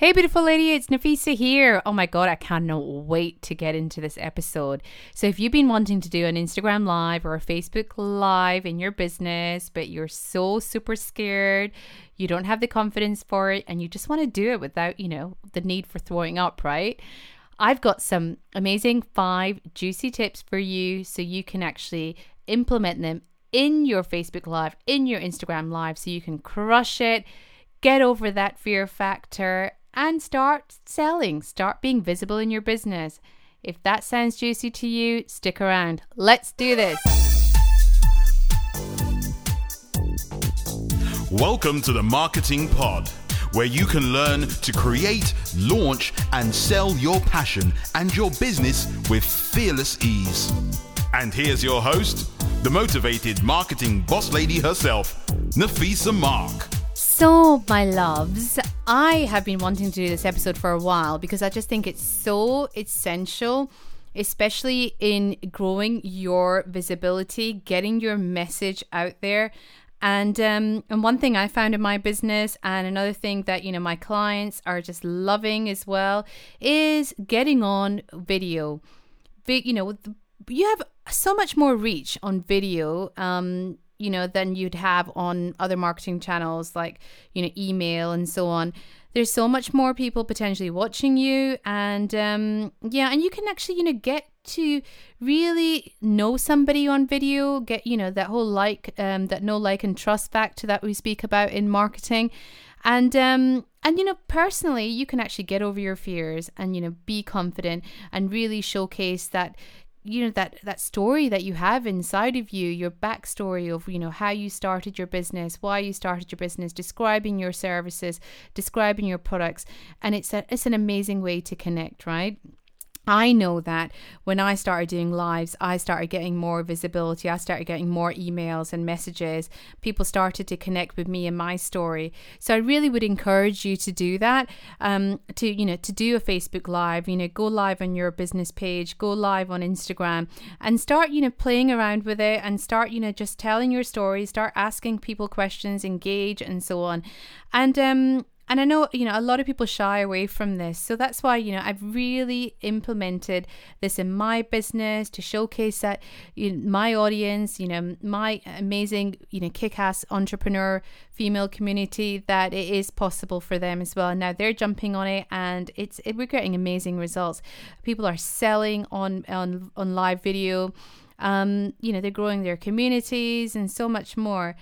Hey, beautiful lady, it's Nafisa here. Oh my God, I cannot wait to get into this episode. So, if you've been wanting to do an Instagram live or a Facebook live in your business, but you're so super scared, you don't have the confidence for it, and you just want to do it without, you know, the need for throwing up, right? I've got some amazing five juicy tips for you so you can actually implement them in your Facebook Live, in your Instagram Live, so you can crush it, get over that fear factor, and start selling, start being visible in your business. If that sounds juicy to you, stick around. Let's do this. Welcome to the Marketing Pod, where you can learn to create, launch, and sell your passion and your business with fearless ease. And here's your host, the motivated marketing boss lady herself, Nafisa Mark. So, my loves, I have been wanting to do this episode for a while because I just think it's so essential, especially in growing your visibility, getting your message out there. And um, and one thing I found in my business, and another thing that you know my clients are just loving as well, is getting on video. Big, you know, you have so much more reach on video. Um, you know, than you'd have on other marketing channels like, you know, email and so on. There's so much more people potentially watching you. And um, yeah, and you can actually, you know, get to really know somebody on video, get, you know, that whole like, um, that know like and trust factor that we speak about in marketing. And, um, and you know personally you can actually get over your fears and you know be confident and really showcase that you know that that story that you have inside of you your backstory of you know how you started your business why you started your business describing your services describing your products. And it's a, it's an amazing way to connect right I know that when I started doing lives, I started getting more visibility. I started getting more emails and messages. People started to connect with me and my story. So I really would encourage you to do that. Um, to you know, to do a Facebook Live. You know, go live on your business page, go live on Instagram, and start you know playing around with it, and start you know just telling your story. Start asking people questions, engage, and so on. And um, and I know, you know, a lot of people shy away from this. So that's why, you know, I've really implemented this in my business to showcase that you know, my audience, you know, my amazing, you know, kick ass entrepreneur female community that it is possible for them as well. Now they're jumping on it and it's it, we're getting amazing results. People are selling on on on live video. Um, you know, they're growing their communities and so much more.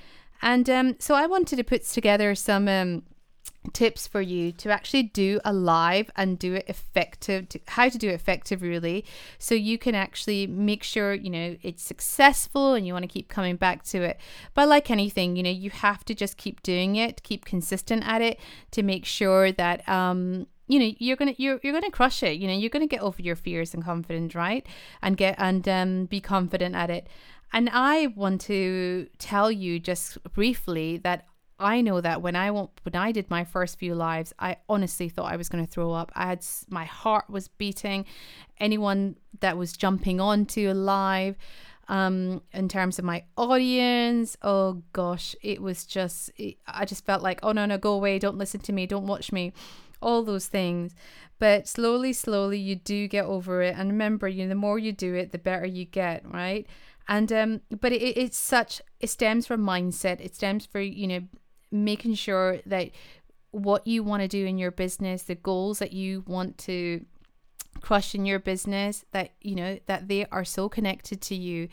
And um, so I wanted to put together some um, tips for you to actually do a live and do it effective to, how to do it effective really. So you can actually make sure you know it's successful and you want to keep coming back to it. But like anything you know you have to just keep doing it keep consistent at it to make sure that um you know you're gonna you're, you're gonna crush it. You know you're gonna get over your fears and confidence right? And get and um, be confident at it. And i want to tell you just briefly that I know that when I when I did my first few lives, I honestly thought I was going to throw up. I had my heart was beating. Anyone that was jumping onto a live, um, in terms of my audience, oh gosh, it was just it, I just felt like, oh no, no, go away, don't listen to me, don't watch me, all those things. But slowly, slowly, you do get over it. And remember, you know, the more you do it, the better you get, right? And um, but it, it's such it stems from mindset. It stems for you know making sure that what you want to do in your business, the goals that you want to crush in your business, that you know that they are so connected to you.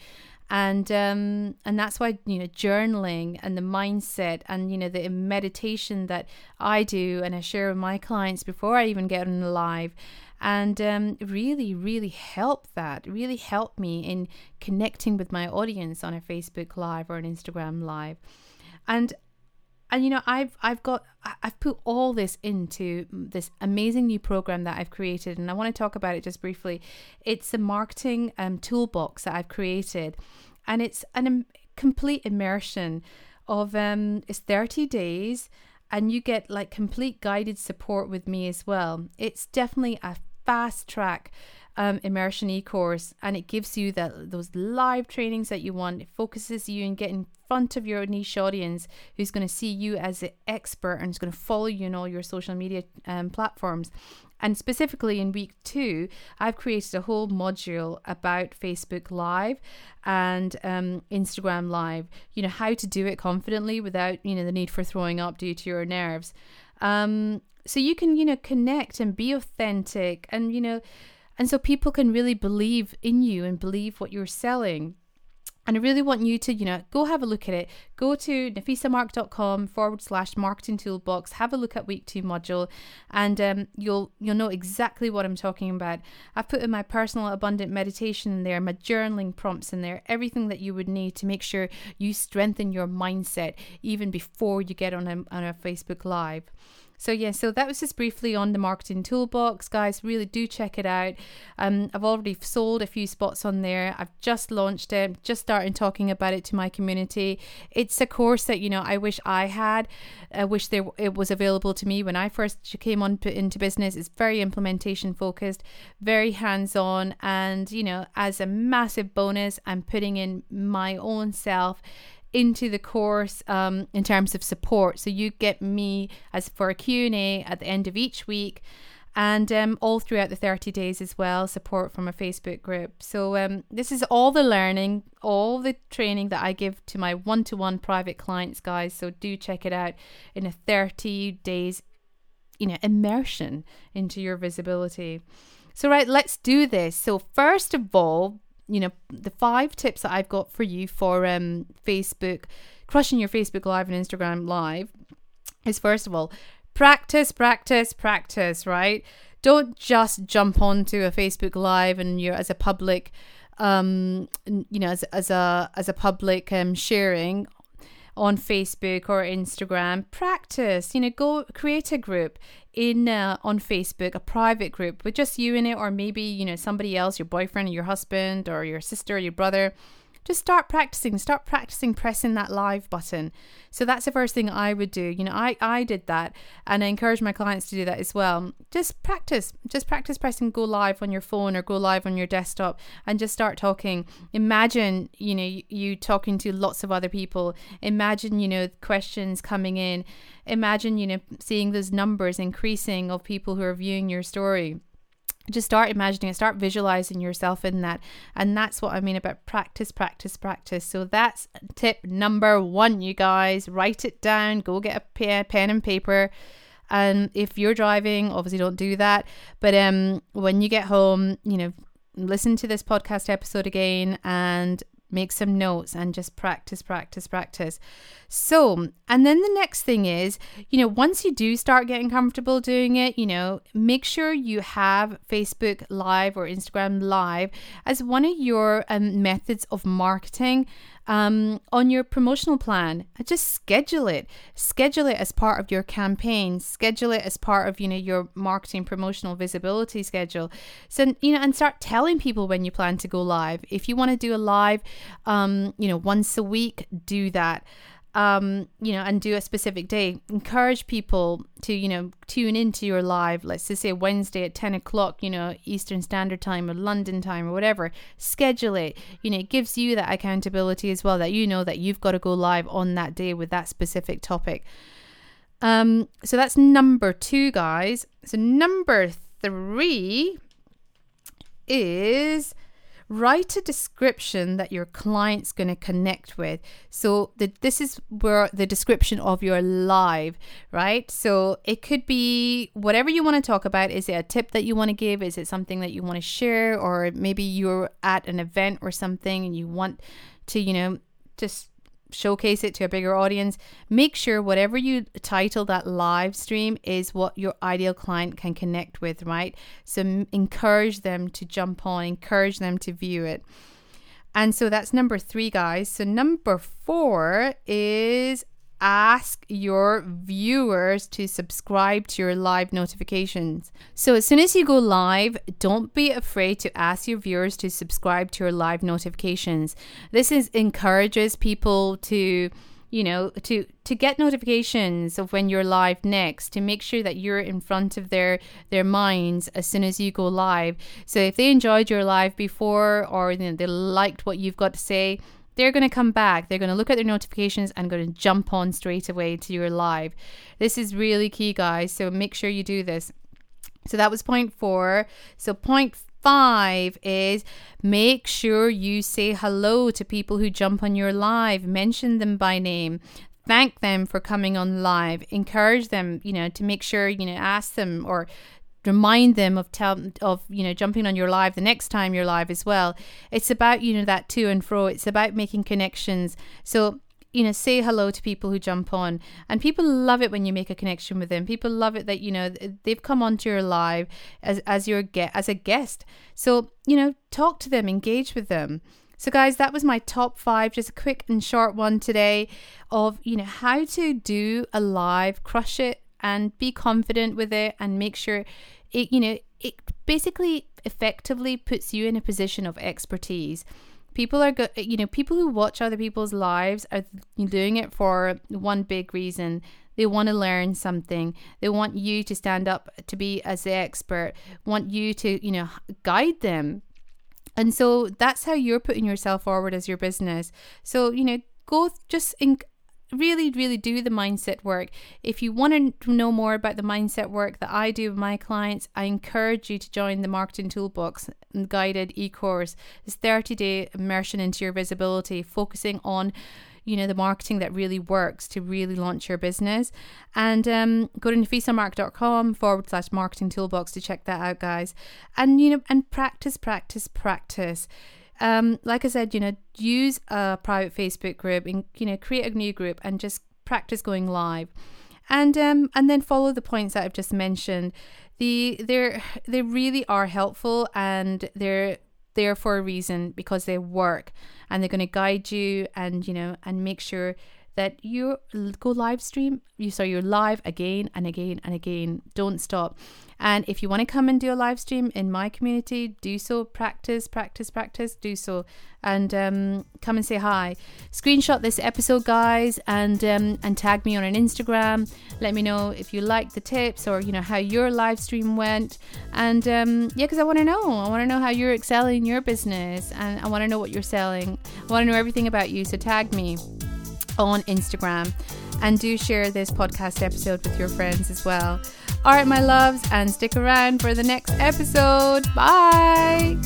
And um and that's why you know journaling and the mindset and you know the meditation that I do and I share with my clients before I even get on live. And um, really really help that really help me in connecting with my audience on a Facebook live or an Instagram live. And and you know i've i've got i've put all this into this amazing new program that i've created and i want to talk about it just briefly. It's a marketing um, toolbox that i've created and it's an complete immersion of um it's 30 days and you get like complete guided support with me as well. It's definitely a fast track um, immersion e-course and it gives you that those live trainings that you want it focuses you and getting in front of your niche audience who's going to see you as an expert and is going to follow you on all your social media um, platforms and specifically in week two, I've created a whole module about Facebook Live and um, Instagram Live. You know, how to do it confidently without, you know, the need for throwing up due to your nerves. Um, so you can, you know, connect and be authentic and, you know, and so people can really believe in you and believe what you're selling. And I really want you to, you know, go have a look at it. Go to nafisamark.com forward slash marketing toolbox. Have a look at week two module, and um, you'll you'll know exactly what I'm talking about. I've put in my personal abundant meditation in there, my journaling prompts in there, everything that you would need to make sure you strengthen your mindset even before you get on a on a Facebook Live. So yeah, so that was just briefly on the marketing toolbox, guys. Really do check it out. Um, I've already sold a few spots on there. I've just launched it, just started talking about it to my community. It's a course that you know I wish I had. I wish there it was available to me when I first came on into business. It's very implementation focused, very hands on, and you know as a massive bonus, I'm putting in my own self into the course um, in terms of support. So you get me as for a Q&A at the end of each week and um, all throughout the 30 days as well, support from a Facebook group. So um, this is all the learning, all the training that I give to my one-to-one private clients, guys. So do check it out in a 30 days, you know, immersion into your visibility. So right, let's do this. So first of all, you know, the five tips that I've got for you for um, Facebook, crushing your Facebook Live and Instagram Live is first of all, practice, practice, practice, right? Don't just jump onto a Facebook Live and you're as a public, um, you know, as, as a as a public um, sharing on Facebook or Instagram. Practice, you know, go create a group in uh, on Facebook, a private group with just you in it, or maybe you know somebody else, your boyfriend, or your husband, or your sister, your brother just start practicing start practicing pressing that live button. So that's the first thing i would do. You know i i did that and i encourage my clients to do that as well. Just practice just practice pressing go live on your phone or go live on your desktop and just start talking. Imagine you know you, talking to lots of other people. Imagine you know questions coming in. Imagine you know seeing those numbers increasing of people who are viewing your story just start imagining it, start visualizing yourself in that. And that's what I mean about practice, practice, practice. So that's tip number one, you guys. Write it down, go get a pen and paper. And if you're driving, obviously don't do that. But um, when you get home, you know, listen to this podcast episode again and make some notes and just practice, practice, practice. So, and then the next thing is, you know, once you do start getting comfortable doing it, you know, make sure you have Facebook Live or Instagram Live as one of your um, methods of marketing um, on your promotional plan. Just schedule it. Schedule it as part of your campaign. Schedule it as part of you know your marketing promotional visibility schedule. So you know, and start telling people when you plan to go live. If you want to do a live, um, you know, once a week, do that um, you know, and do a specific day. Encourage people to, you know, tune into your live, let's just say Wednesday at 10 o'clock, you know, Eastern Standard Time or London time or whatever. Schedule it. You know, it gives you that accountability as well that you know that you've got to go live on that day with that specific topic. Um, so that's number two, guys. So number three is write a description that your client's going to connect with. So the, this is where the description of your live, right? So it could be whatever you want to talk about. Is it a tip that you want to give? Is it something that you want to share? Or maybe you're at an event or something and you want to, you know, just showcase it to a bigger audience. Make sure whatever you title that live stream is what your ideal client can connect with, right? So encourage them to jump on, encourage them to view it. And so that's number three, guys. So number four is ask your viewers to subscribe to your live notifications. So, as soon as you go live, don't be afraid to ask your viewers to subscribe to your live notifications. This is encourages people to you know, to to get notifications of when you're live next, to make sure that you're in front of their their minds as soon as you go live. So if they enjoyed your live before or you know, they liked what you've got to say, they're going to come back. They're going to look at their notifications and going to jump on straight away to your live. This is really key, guys. So make sure you do this. So that was point four. So point five is make sure you say hello to people who jump on your live, mention them by name. Thank them for coming on live. Encourage them, you know, to make sure, you know, ask them or remind them of tell of you know jumping on your live the next time you're live as well. It's about you know that to and fro. It's about making connections. So you know say hello to people who jump on. And people love it when you make a connection with them. People love it that you know they've come onto your live as as your get as a guest. So you know talk to them engage with them. So guys that was my top 5 just a quick and short one today of you know how to do a live crush it and be confident with it and make sure it you know it basically effectively puts you in a position of expertise. People are you know people who watch other people's lives are doing it for one big reason. They want to learn something. They want you to stand up to be as the expert want you to you know guide them. And so that's how you're putting yourself forward as your business. So you know go just in, really, really do the mindset work. If you want to know more about the mindset work that I do with my clients, I encourage you to join the Marketing Toolbox guided e course. It's 30 day immersion into your visibility, focusing on you know the marketing that really works to really launch your business and um, go to nafisamark.com forward slash marketing toolbox to check that out guys and you know and practice practice practice um, like I said, you know, use a private Facebook group and you know create a new group and just practice going live, and um, and then follow the points that I've just mentioned. The they're they really are helpful and they're there for a reason because they work and they're going to guide you and you know and make sure that you go live stream you so you're live again and again and again. Don't stop. And if you want to come and do a live stream in my community do so. Practice practice practice do so. And um, come and say hi. Screenshot this episode guys and um, and tag me on an instagram. Let me know if you like the tips or you know how your live stream went. And um, yeah because i want to know. I want to know how you're excelling your business and i want to know what you're selling. I want to know everything about you so tag me on Instagram. And do share this podcast episode with your friends as well. All right, my loves, and stick around for the next episode. Bye.